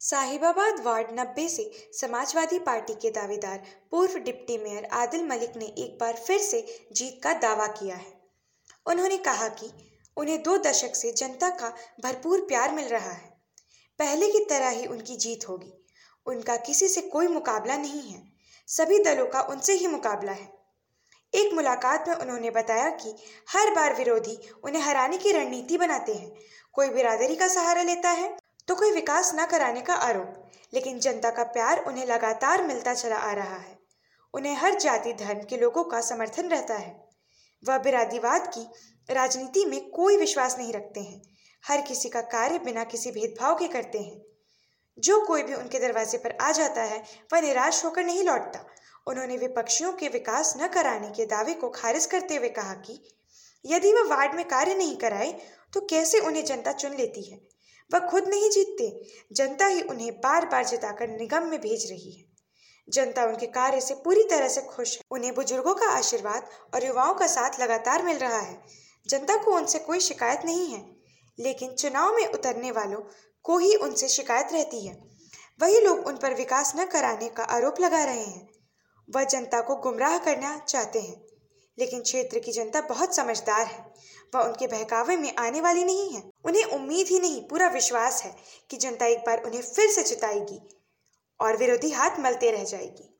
Sahibabad ward नब्बे से Samajwadi party के दावेदार, पूर्व डिप्टी मेयर आदिल मलिक ने एक बार फिर से जीत का दावा किया है। उन्होंने कहा कि उन्हें दो दशक से जनता का भरपूर प्यार मिल रहा है। पहले की तरह ही उनकी जीत होगी। उनका किसी से कोई मुकाबला नहीं है। सभी दलों का उनसे ही मुकाबला है। एक मुलाकात में उन्होंने बताया कि हर बार विरोधी उन्हें हराने की रणनीति बनाते हैं। कोई बिरादरी का सहारा लेता है। तो कोई विकास न कराने का आरोप, लेकिन जनता का प्यार उन्हें लगातार मिलता चला आ रहा है। उन्हें हर जाति, धर्म के लोगों का समर्थन रहता है। वह बिरादीवाद की राजनीति में कोई विश्वास नहीं रखते हैं। हर किसी का कार्य बिना किसी भेदभाव के करते हैं। जो कोई भी उनके दरवाजे पर आ जाता है, वह निराश होकर नहीं लौटता। उन्होंने विपक्षियों के विकास न कराने के दावे को खारिज करते हुए कहा कि, यदि वह वार्ड में कार्य नहीं कराए तो कैसे उन्हें जनता चुन लेती है? वह खुद नहीं जीतते। जनता ही उन्हें बार बार जिताकर निगम में भेज रही है। जनता उनके कार्य से पूरी तरह से खुश है। उन्हें बुज़ुर्गों का आशीर्वाद और युवाओं का साथ लगातार मिल रहा है। जनता को उनसे कोई शिकायत नहीं है, लेकिन चुनाव में उतरने वालों को ही उनसे शिकायत रहती है। वही लोग उन पर विकास न कराने का आरोप लगा रहे हैं। वह जनता को गुमराह करना चाहते हैं। लेकिन क्षेत्र की जनता बहुत समझदार है। वह उनके बहकावे में आने वाली नहीं है। उन्हें उम्मीद ही नहीं, पूरा विश्वास है कि जनता एक बार उन्हें फिर से जिताएगी और विरोधी हाथ मलते रह जाएगी।